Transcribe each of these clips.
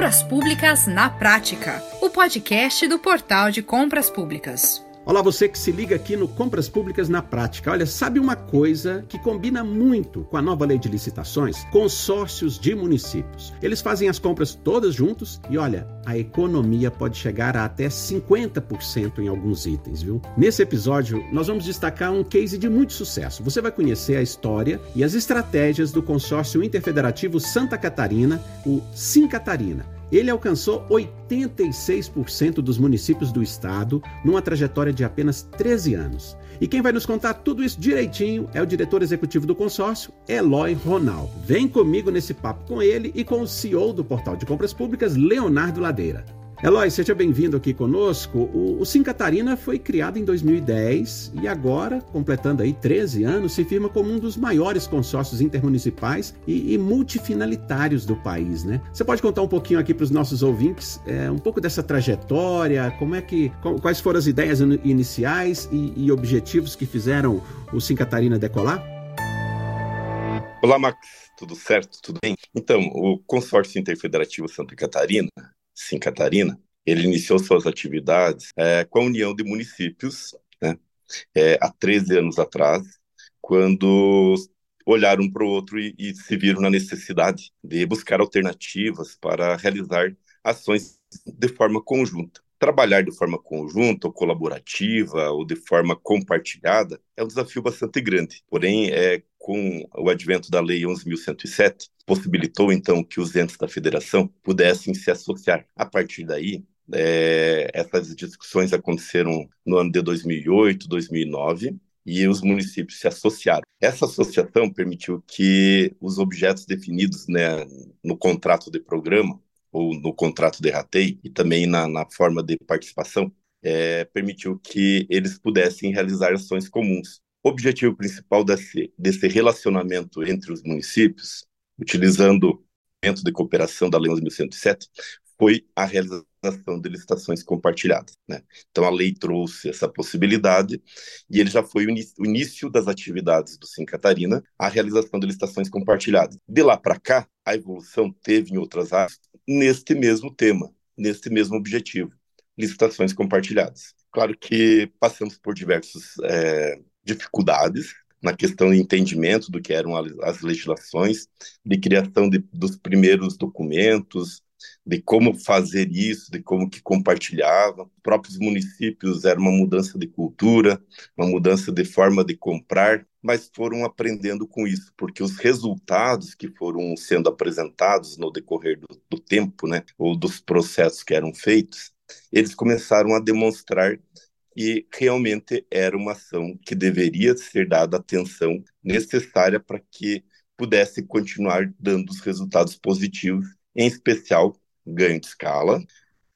Compras Públicas na Prática, o podcast do Portal de Compras Públicas. Olá, você que se liga aqui no Compras Públicas na Prática. Olha, sabe uma coisa que combina muito com a nova lei de licitações? Consórcios de municípios. Eles fazem as compras todas juntos e olha, a economia pode chegar a até 50% em alguns itens, viu? Nesse episódio, nós vamos destacar um case de muito sucesso. Você vai conhecer a história e as estratégias do consórcio interfederativo Santa Catarina, o Sim Catarina ele alcançou 86% dos municípios do estado numa trajetória de apenas 13 anos. E quem vai nos contar tudo isso direitinho é o diretor executivo do consórcio, Eloy Ronald. Vem comigo nesse papo com ele e com o CEO do Portal de Compras Públicas, Leonardo Ladeira. Eloy, seja bem-vindo aqui conosco. O, o Sim Catarina foi criado em 2010 e agora, completando aí 13 anos, se firma como um dos maiores consórcios intermunicipais e, e multifinalitários do país, né? Você pode contar um pouquinho aqui para os nossos ouvintes é, um pouco dessa trajetória, como é que, quais foram as ideias iniciais e, e objetivos que fizeram o Sim Catarina decolar? Olá, Max. Tudo certo? Tudo bem? Então, o Consórcio Interfederativo Santa Catarina Sim Catarina, ele iniciou suas atividades é, com a União de Municípios, né, é, há 13 anos atrás, quando olharam um para o outro e, e se viram na necessidade de buscar alternativas para realizar ações de forma conjunta. Trabalhar de forma conjunta, ou colaborativa, ou de forma compartilhada é um desafio bastante grande. Porém, é, com o advento da Lei 11.107, possibilitou então que os entes da federação pudessem se associar. A partir daí, é, essas discussões aconteceram no ano de 2008, 2009, e os municípios se associaram. Essa associação permitiu que os objetos definidos né, no contrato de programa ou no contrato de rateio e também na, na forma de participação é, permitiu que eles pudessem realizar ações comuns. Objetivo principal desse, desse relacionamento entre os municípios, utilizando o instrumento de cooperação da Lei 11.107, foi a realização de licitações compartilhadas. Né? Então, a lei trouxe essa possibilidade e ele já foi o, o início das atividades do Sim Catarina, a realização de licitações compartilhadas. De lá para cá, a evolução teve em outras áreas neste mesmo tema, neste mesmo objetivo, licitações compartilhadas. Claro que passamos por diversos é, dificuldades na questão de entendimento do que eram as legislações, de criação de, dos primeiros documentos, de como fazer isso, de como que compartilhava. Os próprios municípios era uma mudança de cultura, uma mudança de forma de comprar, mas foram aprendendo com isso, porque os resultados que foram sendo apresentados no decorrer do, do tempo, né, ou dos processos que eram feitos, eles começaram a demonstrar e realmente era uma ação que deveria ser dada atenção necessária para que pudesse continuar dando os resultados positivos, em especial ganho de escala,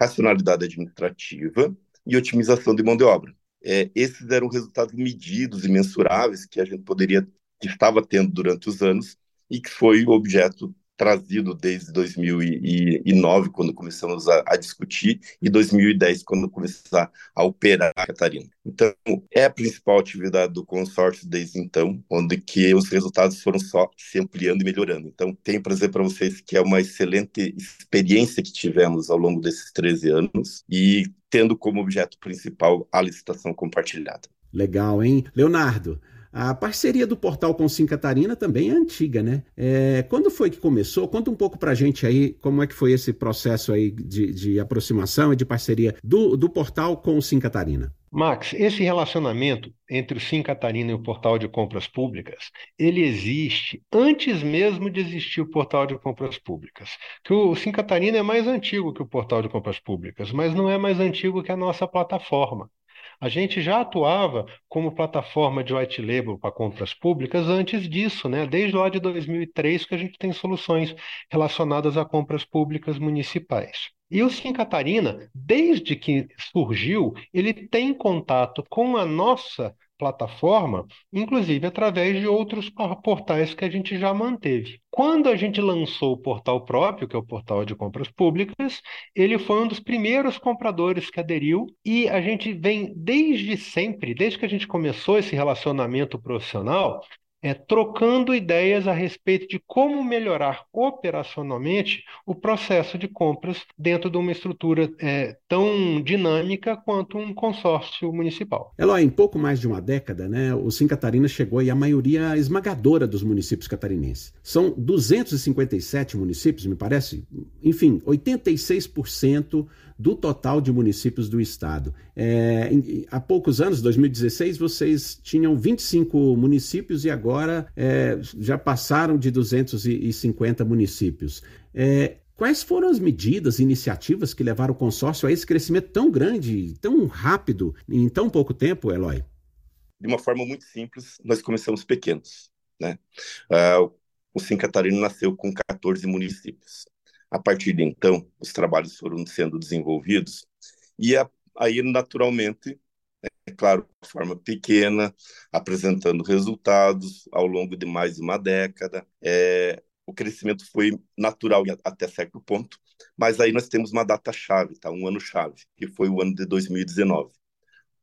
racionalidade administrativa e otimização de mão de obra. É, esses eram resultados medidos e mensuráveis que a gente poderia que estava tendo durante os anos e que foi objeto trazido desde 2009, quando começamos a, a, discutir, e 2010, quando começar a operar a Catarina. Então, é a principal atividade do consórcio desde então, onde que os resultados foram só se ampliando e melhorando. Então, tenho para dizer para vocês que é uma excelente experiência que tivemos ao longo desses 13 anos e tendo como objeto principal a licitação compartilhada. Legal, hein? Leonardo, a parceria do portal com Sim Catarina também é antiga, né? É, quando foi que começou? Conta um pouco pra gente aí como é que foi esse processo aí de, de aproximação e de parceria do, do portal com o Sim Catarina. Max, esse relacionamento entre o Sim Catarina e o portal de compras públicas, ele existe antes mesmo de existir o portal de compras públicas. Que o Sim Catarina é mais antigo que o portal de compras públicas, mas não é mais antigo que a nossa plataforma. A gente já atuava como plataforma de white label para compras públicas antes disso, né? Desde lá de 2003 que a gente tem soluções relacionadas a compras públicas municipais. E o Sim Catarina, desde que surgiu, ele tem contato com a nossa plataforma, inclusive através de outros portais que a gente já manteve. Quando a gente lançou o portal próprio, que é o portal de compras públicas, ele foi um dos primeiros compradores que aderiu e a gente vem desde sempre, desde que a gente começou esse relacionamento profissional, é, trocando ideias a respeito de como melhorar operacionalmente o processo de compras dentro de uma estrutura é, tão dinâmica quanto um consórcio municipal. Eloy, em pouco mais de uma década, né, o Sim Catarina chegou e a maioria esmagadora dos municípios catarinenses. São 257 municípios, me parece, enfim, 86% do total de municípios do estado. É, em, há poucos anos, 2016, vocês tinham 25 municípios e agora é, já passaram de 250 municípios. É, quais foram as medidas, iniciativas que levaram o consórcio a esse crescimento tão grande, tão rápido, em tão pouco tempo, Eloy? De uma forma muito simples, nós começamos pequenos. Né? Uh, o Sim Catarino nasceu com 14 municípios. A partir de então, os trabalhos foram sendo desenvolvidos e a, aí, naturalmente, é claro, de forma pequena, apresentando resultados ao longo de mais de uma década. É, o crescimento foi natural até certo ponto, mas aí nós temos uma data-chave, tá? um ano-chave, que foi o ano de 2019,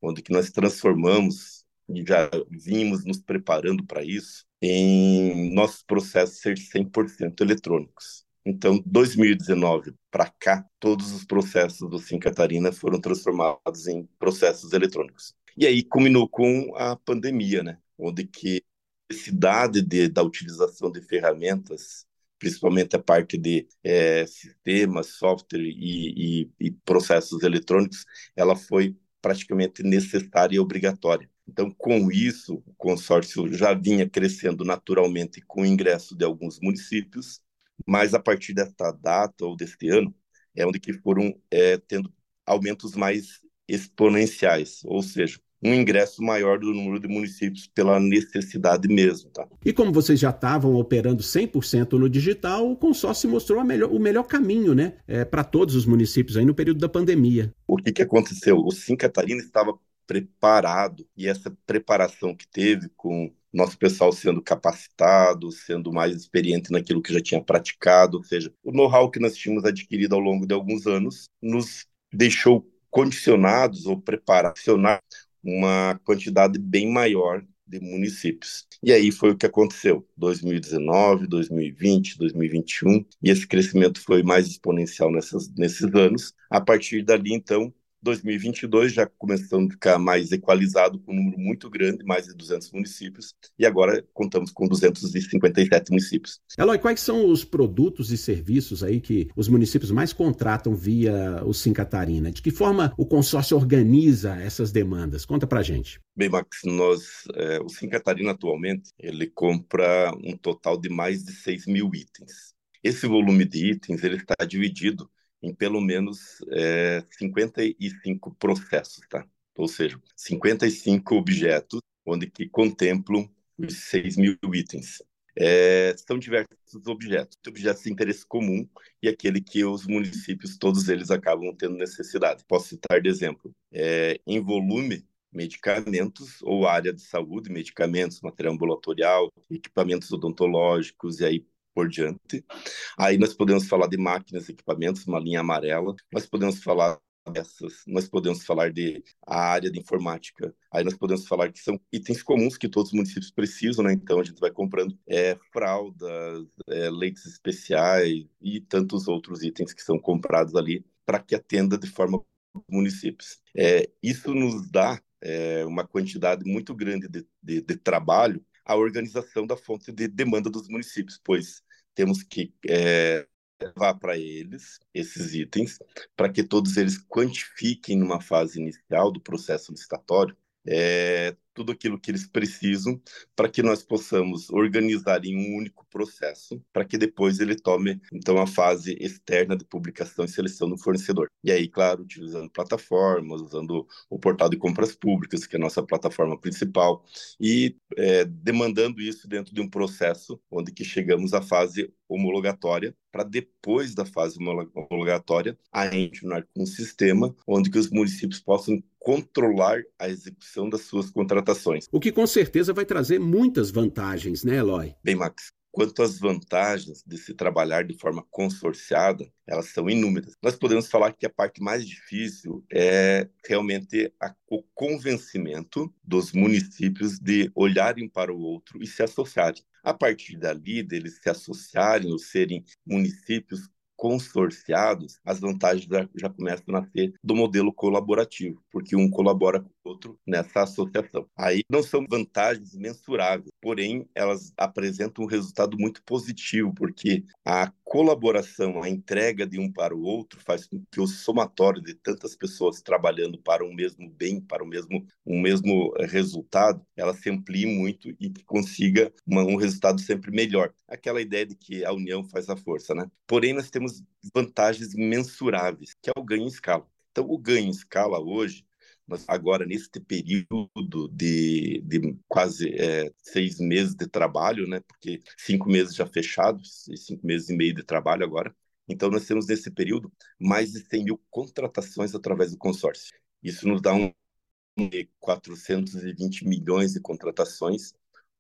onde que nós transformamos, e já vimos nos preparando para isso, em nossos processos ser 100% eletrônicos. Então, 2019 para cá, todos os processos do Sim Catarina foram transformados em processos eletrônicos. E aí culminou com a pandemia, né? Onde que a necessidade de, da utilização de ferramentas, principalmente a parte de é, sistemas, software e, e, e processos eletrônicos, ela foi praticamente necessária e obrigatória. Então, com isso, o consórcio já vinha crescendo naturalmente com o ingresso de alguns municípios mas a partir desta data ou deste ano é onde que foram é, tendo aumentos mais exponenciais, ou seja, um ingresso maior do número de municípios pela necessidade mesmo. Tá? E como vocês já estavam operando 100% no digital, o consórcio mostrou melhor, o melhor caminho né, é, para todos os municípios aí no período da pandemia. O que, que aconteceu? O Sim Catarina estava preparado e essa preparação que teve com nosso pessoal sendo capacitado, sendo mais experiente naquilo que já tinha praticado, ou seja, o know-how que nós tínhamos adquirido ao longo de alguns anos nos deixou condicionados ou preparados uma quantidade bem maior de municípios. E aí foi o que aconteceu, 2019, 2020, 2021, e esse crescimento foi mais exponencial nessas, nesses anos. A partir dali, então, 2022 já começando a ficar mais equalizado, com um número muito grande, mais de 200 municípios, e agora contamos com 257 municípios. Eloy, quais são os produtos e serviços aí que os municípios mais contratam via o Sim Catarina? De que forma o consórcio organiza essas demandas? Conta pra gente. Bem, Max, nós, é, o Sim Catarina atualmente, ele compra um total de mais de 6 mil itens. Esse volume de itens, ele está dividido em pelo menos é, 55 processos, tá? Ou seja, 55 objetos, onde que contemplam os 6 mil itens. É, são diversos objetos, objetos de interesse comum e aquele que os municípios, todos eles acabam tendo necessidade. Posso citar de exemplo, é, em volume, medicamentos ou área de saúde, medicamentos, material ambulatorial, equipamentos odontológicos e aí por diante. Aí nós podemos falar de máquinas, equipamentos, uma linha amarela. Nós podemos falar dessas, nós podemos falar de a área de informática. Aí nós podemos falar que são itens comuns que todos os municípios precisam, né? Então a gente vai comprando é, fraldas, é, leites especiais e tantos outros itens que são comprados ali para que atenda de forma municípios. É, isso nos dá é, uma quantidade muito grande de, de, de trabalho a organização da fonte de demanda dos municípios, pois temos que é, levar para eles esses itens, para que todos eles quantifiquem numa fase inicial do processo licitatório é, tudo aquilo que eles precisam para que nós possamos organizar em um único processo, para que depois ele tome então a fase externa de publicação e seleção do fornecedor. E aí, claro, utilizando plataformas, usando o portal de compras públicas, que é a nossa plataforma principal, e é, demandando isso dentro de um processo onde que chegamos à fase homologatória, para depois da fase homologatória, a continuar com um sistema onde que os municípios possam controlar a execução das suas contratações. O que com certeza vai trazer muitas vantagens, né, Eloy? Bem, Max, quanto às vantagens de se trabalhar de forma consorciada, elas são inúmeras. Nós podemos falar que a parte mais difícil é realmente a, o convencimento dos municípios de olharem para o outro e se associarem. A partir dali, deles se associarem ou serem municípios consorciados, as vantagens já, já começam a nascer do modelo colaborativo, porque um colabora com o outro nessa associação. Aí não são vantagens mensuráveis, porém elas apresentam um resultado muito positivo, porque a colaboração, a entrega de um para o outro faz com que o somatório de tantas pessoas trabalhando para um mesmo bem, para o mesmo um mesmo resultado, ela se amplie muito e que consiga uma, um resultado sempre melhor. Aquela ideia de que a união faz a força, né? Porém nós temos vantagens mensuráveis, que é o ganho em escala. Então, o ganho em escala hoje, nós, agora nesse período de, de quase é, seis meses de trabalho, né? Porque cinco meses já fechados, e cinco meses e meio de trabalho agora. Então, nós temos nesse período mais de 100 mil contratações através do consórcio. Isso nos dá um 420 milhões de contratações,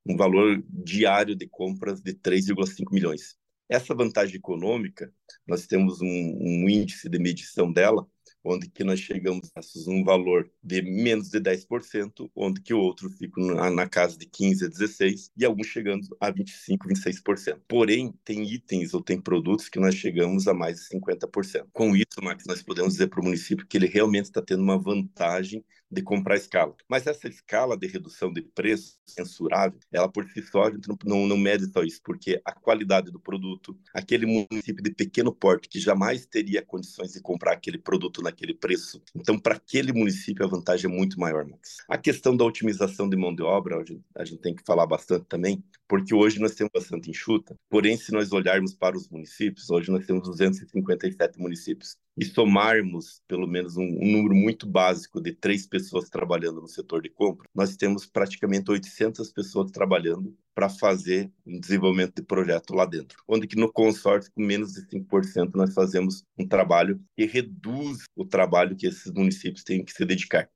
um valor diário de compras de 3,5 milhões. Essa vantagem econômica, nós temos um, um, índice de medição dela, onde que nós chegamos a um valor de menos de 10%, onde que o outro fica na, na casa de 15% a 16%, e alguns chegando a 25%, 26%. Porém, tem itens ou tem produtos que nós chegamos a mais de 50%. Com isso, Max, nós podemos dizer para o município que ele realmente está tendo uma vantagem de comprar escala. Mas essa escala de redução de preço censurável, ela por si só a gente não, não, não mede só isso, porque a qualidade do produto, aquele município de pequeno porte que jamais teria condições de comprar aquele produto naquele preço. Então, para aquele município, a vantagem é muito maior, Max. A questão da otimização de mão de obra, a gente, a gente tem que falar bastante também, porque hoje nós temos bastante enxuta, porém, se nós olharmos para os municípios, hoje nós temos 257 municípios e somarmos pelo menos um, um, número muito básico de três pessoas trabalhando no setor de compra, nós temos praticamente 800 pessoas trabalhando para fazer um desenvolvimento de projeto lá dentro. Onde que no consórcio, com menos de 5%, nós fazemos um trabalho que reduz o trabalho que esses municípios têm que se dedicar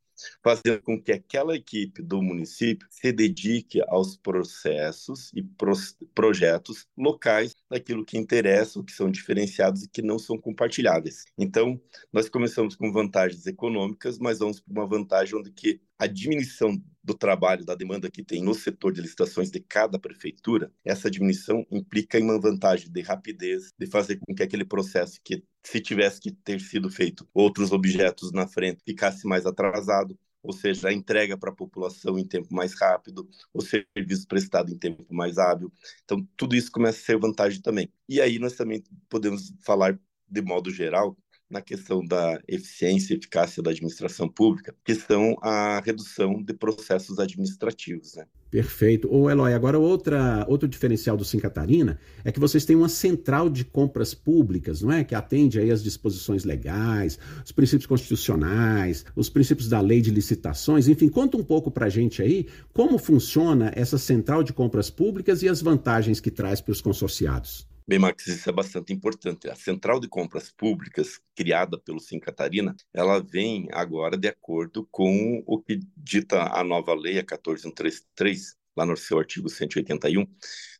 fazendo com que aquela equipe do município se dedique aos processos e projetos locais daquilo que interessa, que são diferenciados e que não são compartilháveis. Então, nós começamos com vantagens econômicas, mas vamos para uma vantagem onde que a diminuição do trabalho, da demanda que tem no setor de licitações de cada prefeitura, essa diminuição implica em uma vantagem de rapidez, de fazer com que aquele processo que, se tivesse que ter sido feito outros objetos na frente, ficasse mais atrasado, ou seja, a entrega para a população em tempo mais rápido, o serviço prestado em tempo mais hábil. Então, tudo isso começa a ser vantagem também. E aí nós também podemos falar, de modo geral, na questão da eficiência e eficácia da administração pública, que são a redução de processos administrativos. Né? Perfeito. Ô Eloy, agora outra, outro diferencial do Sim Catarina é que vocês têm uma central de compras públicas, não é? Que atende aí as disposições legais, os princípios constitucionais, os princípios da lei de licitações, enfim, conta um pouco para a gente aí como funciona essa central de compras públicas e as vantagens que traz para os consorciados. Bem, Max, isso é bastante importante. A Central de Compras Públicas, criada pelo Sim Catarina, ela vem agora de acordo com o que dita a nova lei, a 14133, lá no seu artigo 181,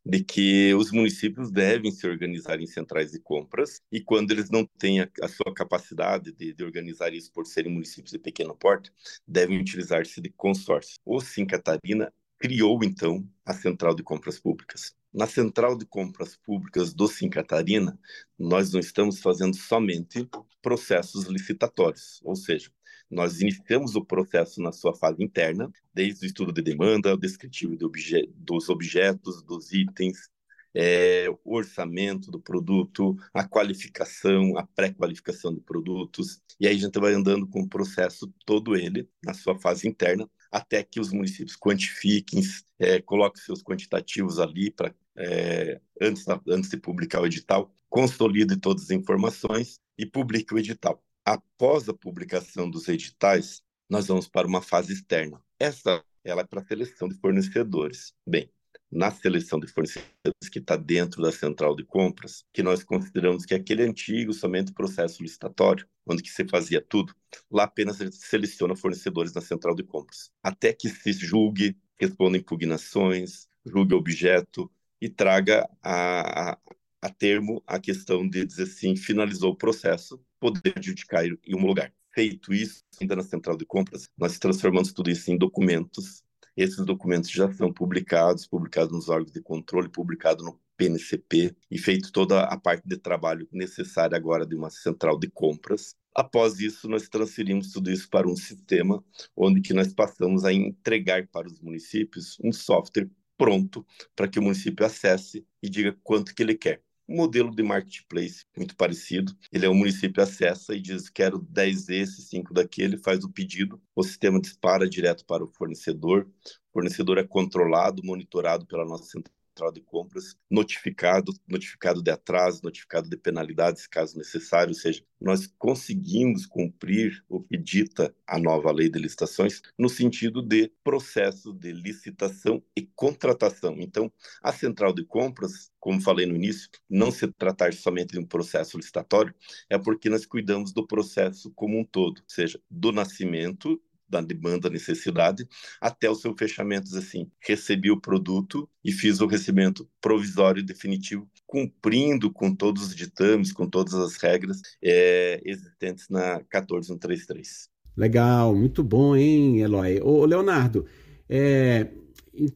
de que os municípios devem se organizar em centrais de compras e quando eles não têm a, a sua capacidade de, de, organizar isso por serem municípios de pequeno porte, devem utilizar-se de consórcio. O Sim Catarina criou, então, a Central de Compras Públicas. Na central de compras públicas do Sim Catarina, nós não estamos fazendo somente processos licitatórios, ou seja, nós iniciamos o processo na sua fase interna, desde o estudo de demanda, o descritivo de obje dos objetos, dos itens, é, o orçamento do produto, a qualificação, a pré-qualificação de produtos, e aí a gente vai andando com o processo todo ele na sua fase interna, até que os municípios quantifiquem, é, coloquem seus quantitativos ali para é, antes, antes de publicar o edital, consolide todas as informações e publique o edital. Após a publicação dos editais, nós vamos para uma fase externa. Essa ela é para a seleção de fornecedores. Bem, na seleção de fornecedores que está dentro da central de compras, que nós consideramos que é aquele antigo somente processo licitatório, onde que se fazia tudo, lá apenas se seleciona fornecedores na central de compras, até que se julgue, responda impugnações, julgue objeto, e traga a, a, a termo a questão de dizer assim, finalizou o processo, poder adjudicar em um lugar. Feito isso, ainda na central de compras, nós transformamos tudo isso em documentos. Esses documentos já são publicados, publicados nos órgãos de controle, publicados no PNCP e feito toda a parte de trabalho necessária agora de uma central de compras. Após isso, nós transferimos tudo isso para um sistema onde que nós passamos a entregar para os municípios um software pronto para que o município acesse e diga quanto que ele quer. Um modelo de marketplace muito parecido. Ele é o município acessa e diz quero 10 desses, 5 daquele, faz o pedido, o sistema dispara direto para o fornecedor. O fornecedor é controlado, monitorado pela nossa central central de compras notificado, notificado de atraso, notificado de penalidades, caso necessário, ou seja, nós conseguimos cumprir o que dita a nova lei de licitações no sentido de processo de licitação e contratação. Então, a central de compras, como falei no início, não se tratar somente de um processo licitatório, é porque nós cuidamos do processo como um todo, ou seja, do nascimento da demanda, necessidade, até o seu fechamento, assim, recebi o produto e fiz o recebimento provisório e definitivo, cumprindo com todos os ditames, com todas as regras é, existentes na 14133. Legal, muito bom, hein, Eloy? Ô, Leonardo, é, em,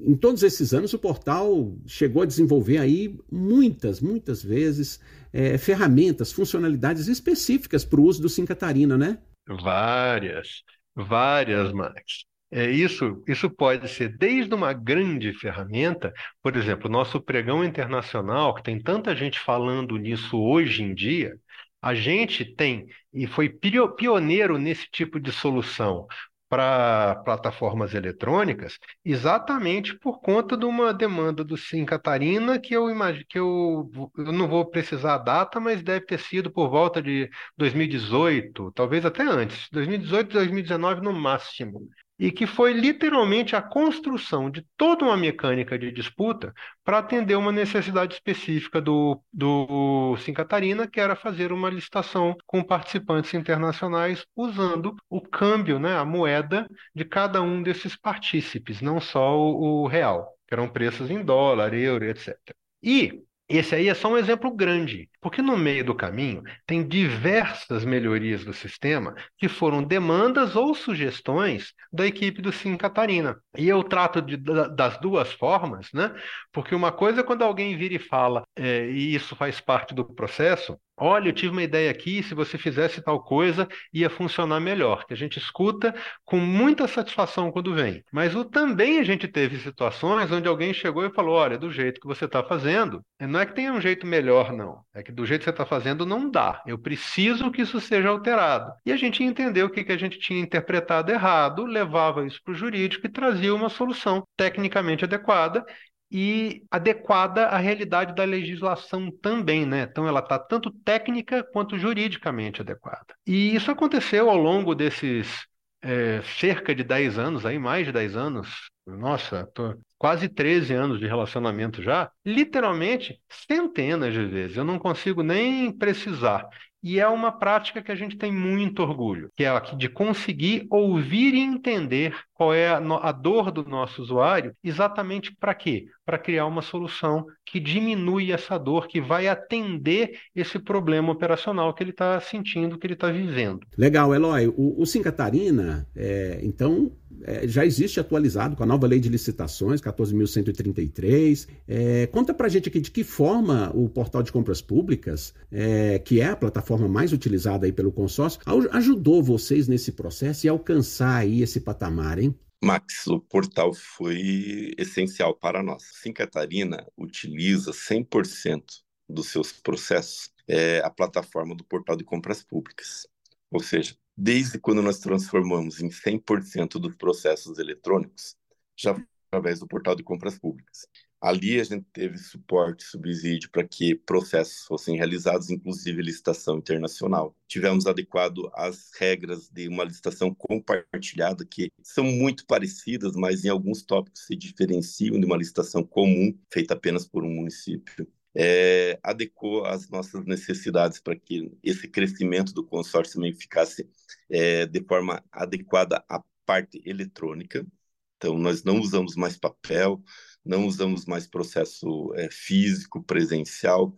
em, todos esses anos o portal chegou a desenvolver aí muitas, muitas vezes é, ferramentas, funcionalidades específicas para o uso do Sim Catarina, né? Várias. Várias, Max. É, isso, isso pode ser desde uma grande ferramenta, por exemplo, nosso pregão internacional, que tem tanta gente falando nisso hoje em dia, a gente tem, e foi pioneiro nesse tipo de solução, para plataformas eletrônicas, exatamente por conta de uma demanda do Sim Catarina, que eu imagino que eu, eu não vou precisar a data, mas deve ter sido por volta de 2018, talvez até antes, 2018, 2019 no máximo e que foi literalmente a construção de toda uma mecânica de disputa para atender uma necessidade específica do, do Sim Catarina, que era fazer uma licitação com participantes internacionais usando o câmbio, né, a moeda de cada um desses partícipes, não só o, o real, que eram preços em dólar, euro, etc. E esse aí é só um exemplo grande, porque no meio do caminho tem diversas melhorias do sistema que foram demandas ou sugestões da equipe do Sim Catarina. E eu trato de, das duas formas, né? Porque uma coisa é quando alguém vira e fala, é, e isso faz parte do processo, Olha, eu tive uma ideia aqui, se você fizesse tal coisa, ia funcionar melhor. Que a gente escuta com muita satisfação quando vem. Mas o, também a gente teve situações onde alguém chegou e falou: olha, do jeito que você está fazendo, não é que tenha um jeito melhor, não. É que do jeito que você está fazendo não dá. Eu preciso que isso seja alterado. E a gente entendeu o que, que a gente tinha interpretado errado, levava isso para o jurídico e trazia uma solução tecnicamente adequada e adequada à realidade da legislação também, né? Então ela está tanto técnica quanto juridicamente adequada. E isso aconteceu ao longo desses é, cerca de 10 anos, aí mais de 10 anos, nossa, tô quase 13 anos de relacionamento já, literalmente centenas de vezes. Eu não consigo nem precisar. E é uma prática que a gente tem muito orgulho, que é a de conseguir ouvir e entender qual é a, dor do nosso usuário, exatamente para quê? Para criar uma solução que diminui essa dor, que vai atender esse problema operacional que ele está sentindo, que ele está vivendo. Legal, Eloy. O, o Sim Catarina, é, então, é, já existe atualizado com a nova lei de licitações, 14.133. É, conta para gente aqui de que forma o portal de compras públicas, é, que é a plataforma mais utilizada aí pelo consórcio, ajudou vocês nesse processo e alcançar aí esse patamar, hein? Max, o portal foi essencial para nós. Sim Catarina utiliza 100% dos seus processos é, a plataforma do portal de compras públicas. Ou seja, desde quando nós transformamos em 100% dos processos eletrônicos, já através do portal de compras públicas. Ali a gente teve suporte, subsídio para que processos fossem realizados, inclusive licitação internacional. Tivemos adequado às regras de uma licitação compartilhada, que são muito parecidas, mas em alguns tópicos se diferenciam de uma licitação comum, feita apenas por um município é, adequou as nossas necessidades para que esse crescimento do consórcio também ficasse é, de forma adequada à parte eletrônica. Então, nós não usamos mais papel, não usamos mais processo é, físico, presencial.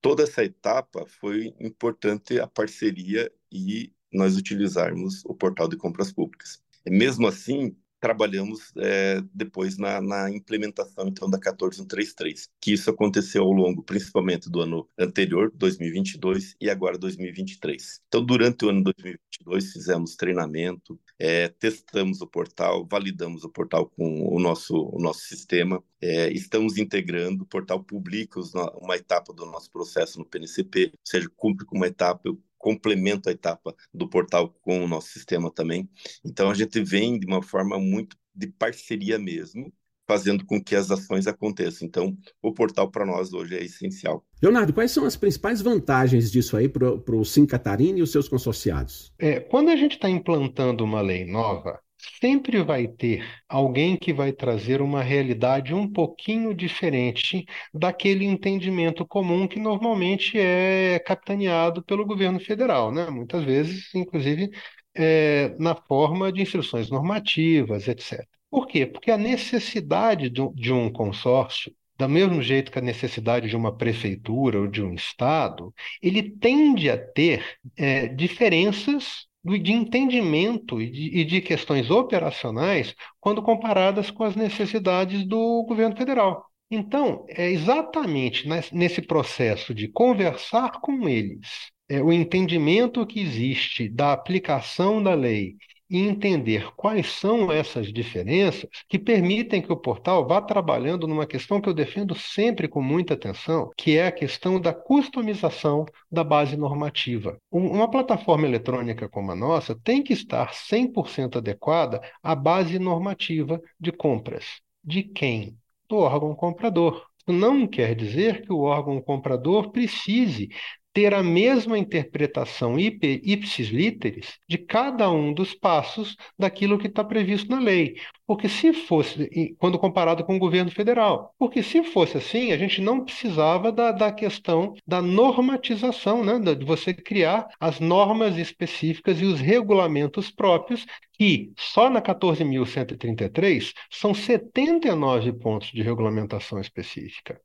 Toda essa etapa foi importante a parceria e nós utilizarmos o portal de compras públicas. Mesmo assim, trabalhamos é, depois na, na, implementação então da 14133, que isso aconteceu ao longo principalmente do ano anterior, 2022 e agora 2023. Então, durante o ano 2022 fizemos treinamento, é, testamos o portal, validamos o portal com o nosso o nosso sistema, é, estamos integrando o portal publica uma etapa do nosso processo no PNCP, ou seja, cumpre com uma etapa complemento a etapa do portal com o nosso sistema também. Então a gente vem de uma forma muito de parceria mesmo, fazendo com que as ações aconteçam. Então, o portal para nós hoje é essencial. Leonardo, quais são as principais vantagens disso aí para o Sim Catarina e os seus consorciados? É, quando a gente está implantando uma lei nova, sempre vai ter alguém que vai trazer uma realidade um pouquinho diferente daquele entendimento comum que normalmente é capitaneado pelo governo federal, né? Muitas vezes, inclusive, é, na forma de instruções normativas, etc. Por quê? Porque a necessidade de um consórcio do mesmo jeito que a necessidade de uma prefeitura ou de um estado, ele tende a ter é, diferenças de entendimento e de, questões operacionais quando comparadas com as necessidades do governo federal. Então, é exatamente nesse processo de conversar com eles, é, o entendimento que existe da aplicação da lei e entender quais são essas diferenças que permitem que o portal vá trabalhando numa questão que eu defendo sempre com muita atenção, que é a questão da customização da base normativa. Uma plataforma eletrônica como a nossa tem que estar 100% adequada à base normativa de compras. De quem? Do órgão comprador. Não quer dizer que o órgão comprador precise ter a mesma interpretação ipsis literis de cada um dos passos daquilo que está previsto na lei. Porque se fosse, quando comparado com o governo federal, porque se fosse assim, a gente não precisava da, da questão da normatização, né? de você criar as normas específicas e os regulamentos próprios, que só na 14.133 são 79 pontos de regulamentação específica.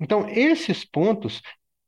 Então, esses pontos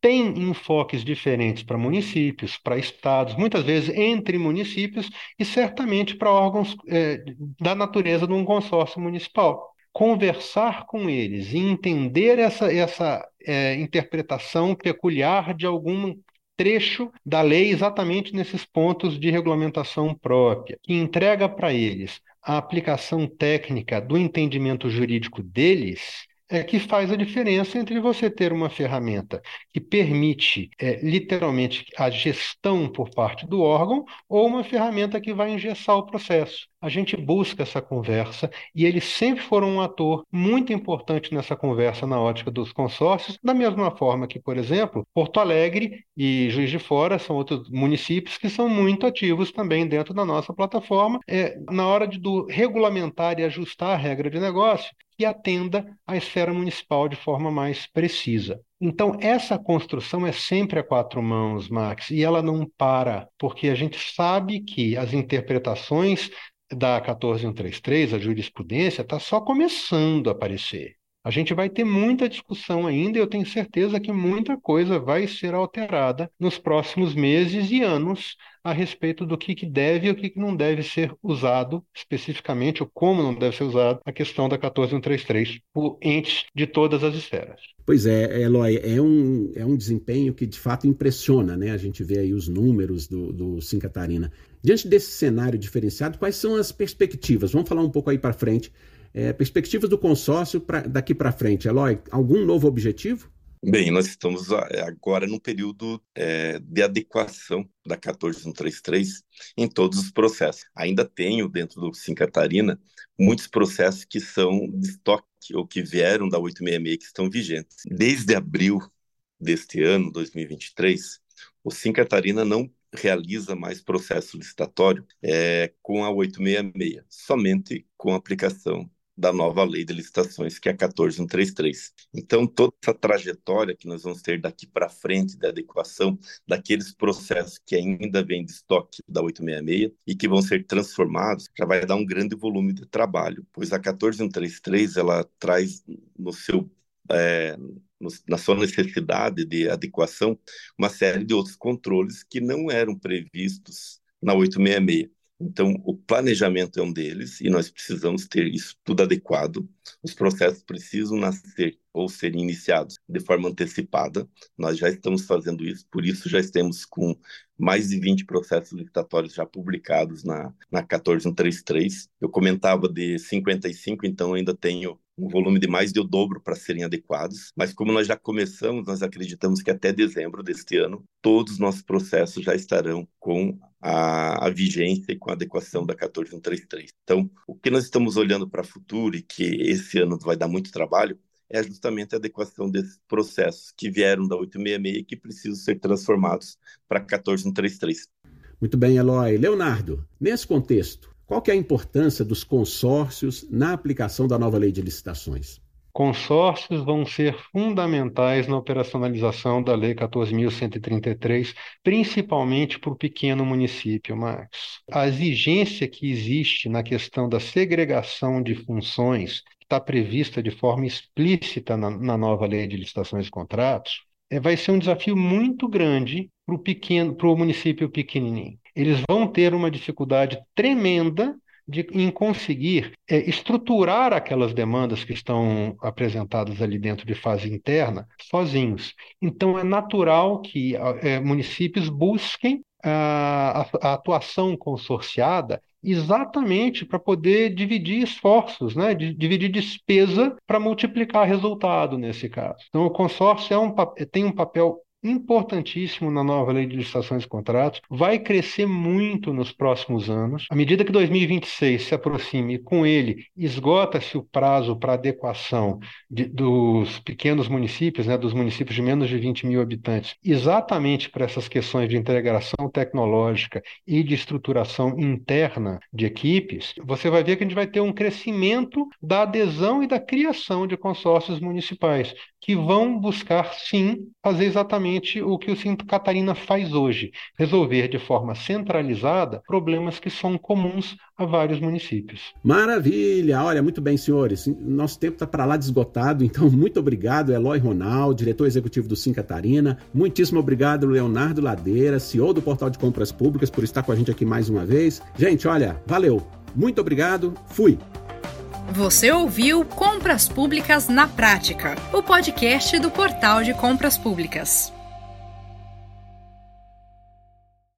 tem enfoques diferentes para municípios, para estados, muitas vezes entre municípios e certamente para órgãos é, da natureza de um consórcio municipal. Conversar com eles e entender essa, essa é, interpretação peculiar de algum trecho da lei exatamente nesses pontos de regulamentação própria, que entrega para eles a aplicação técnica do entendimento jurídico deles é que faz a diferença entre você ter uma ferramenta que permite é, literalmente a gestão por parte do órgão ou uma ferramenta que vai engessar o processo a gente busca essa conversa e eles sempre foram um ator muito importante nessa conversa na ótica dos consórcios, da mesma forma que, por exemplo, Porto Alegre e Juiz de Fora são outros municípios que são muito ativos também dentro da nossa plataforma, é, na hora de do, regulamentar e ajustar a regra de negócio que atenda à esfera municipal de forma mais precisa. Então, essa construção é sempre a quatro mãos, Max, e ela não para, porque a gente sabe que as interpretações da 14133, a jurisprudência, está só começando a aparecer. A gente vai ter muita discussão ainda e eu tenho certeza que muita coisa vai ser alterada nos próximos meses e anos a respeito do que, deve e o que, que não deve ser usado, especificamente, ou como não deve ser usado, a questão da 14133 por entes de todas as esferas. Pois é, Eloy, é um, é um desempenho que de fato impressiona, né? A gente vê aí os números do, do Sim Catarina. Diante desse cenário diferenciado, quais são as perspectivas? Vamos falar um pouco aí para frente. É, perspectivas do consórcio pra, daqui para frente. Eloy, algum novo objetivo? Bem, nós estamos agora no período é, de adequação da 14133 em todos os processos. Ainda tenho dentro do Sim Catarina muitos processos que são de estoque ou que vieram da 866 que estão vigentes. Desde abril deste ano, 2023, o Sim Catarina não realiza mais processo licitatório é, com a 866, somente com a aplicação da nova lei de licitações, que é a 14133. Então, toda essa trajetória que nós vamos ter daqui para frente de adequação daqueles processos que ainda vêm de estoque da 866 e que vão ser transformados, já vai dar um grande volume de trabalho, pois a 14133 ela traz no seu é, na sua necessidade de adequação, uma série de outros controles que não eram previstos na 866. Então, o planejamento é um deles e nós precisamos ter isso tudo adequado. Os processos precisam nascer ou serem iniciados de forma antecipada. Nós já estamos fazendo isso, por isso já estamos com mais de 20 processos licitatórios já publicados na, na 14133. Eu comentava de 55, então ainda tenho um volume de mais de o dobro para serem adequados, mas como nós já começamos, nós acreditamos que até dezembro deste ano, todos os nossos processos já estarão com a, a vigência e com a adequação da 14133. Então, o que nós estamos olhando para o futuro e que esse ano vai dar muito trabalho é justamente a adequação desses processos que vieram da 866 e que precisam ser transformados para 14133. Muito bem, Eloy. Leonardo, nesse contexto, qual que é a importância dos consórcios na aplicação da nova lei de licitações? Consórcios vão ser fundamentais na operacionalização da Lei 14.133, principalmente para o pequeno município, Max. A exigência que existe na questão da segregação de funções, que está prevista de forma explícita na, na nova Lei de Licitações e Contratos, vai ser um desafio muito grande para o pequeno, para o município pequenininho. Eles vão ter uma dificuldade tremenda de, em conseguir é, estruturar aquelas demandas que estão apresentadas ali dentro de fase interna sozinhos. Então, é natural que é, municípios busquem a, a, atuação consorciada exatamente para poder dividir esforços, né? dividir despesa para multiplicar resultado nesse caso. Então, o consórcio é um, tem um papel importantíssimo na nova lei de licitações e contratos, vai crescer muito nos próximos anos. À medida que 2026 se aproxime, com ele esgota-se o prazo para adequação de, dos pequenos municípios, né, dos municípios de menos de 20 mil habitantes, exatamente para essas questões de integração tecnológica e de estruturação interna de equipes, você vai ver que a gente vai ter um crescimento da adesão e da criação de consórcios municipais, que vão buscar, sim, fazer exatamente o que o Santa Catarina faz hoje: resolver de forma centralizada problemas que são comuns a vários municípios. Maravilha! Olha, muito bem, senhores. Nosso tempo está para lá de esgotado, então muito obrigado, Eloy Ronaldo, diretor executivo do Sim Catarina. Muitíssimo obrigado, Leonardo Ladeira, CEO do Portal de Compras Públicas, por estar com a gente aqui mais uma vez. Gente, olha, valeu! Muito obrigado, fui! Você ouviu Compras Públicas na Prática, o podcast do Portal de Compras Públicas.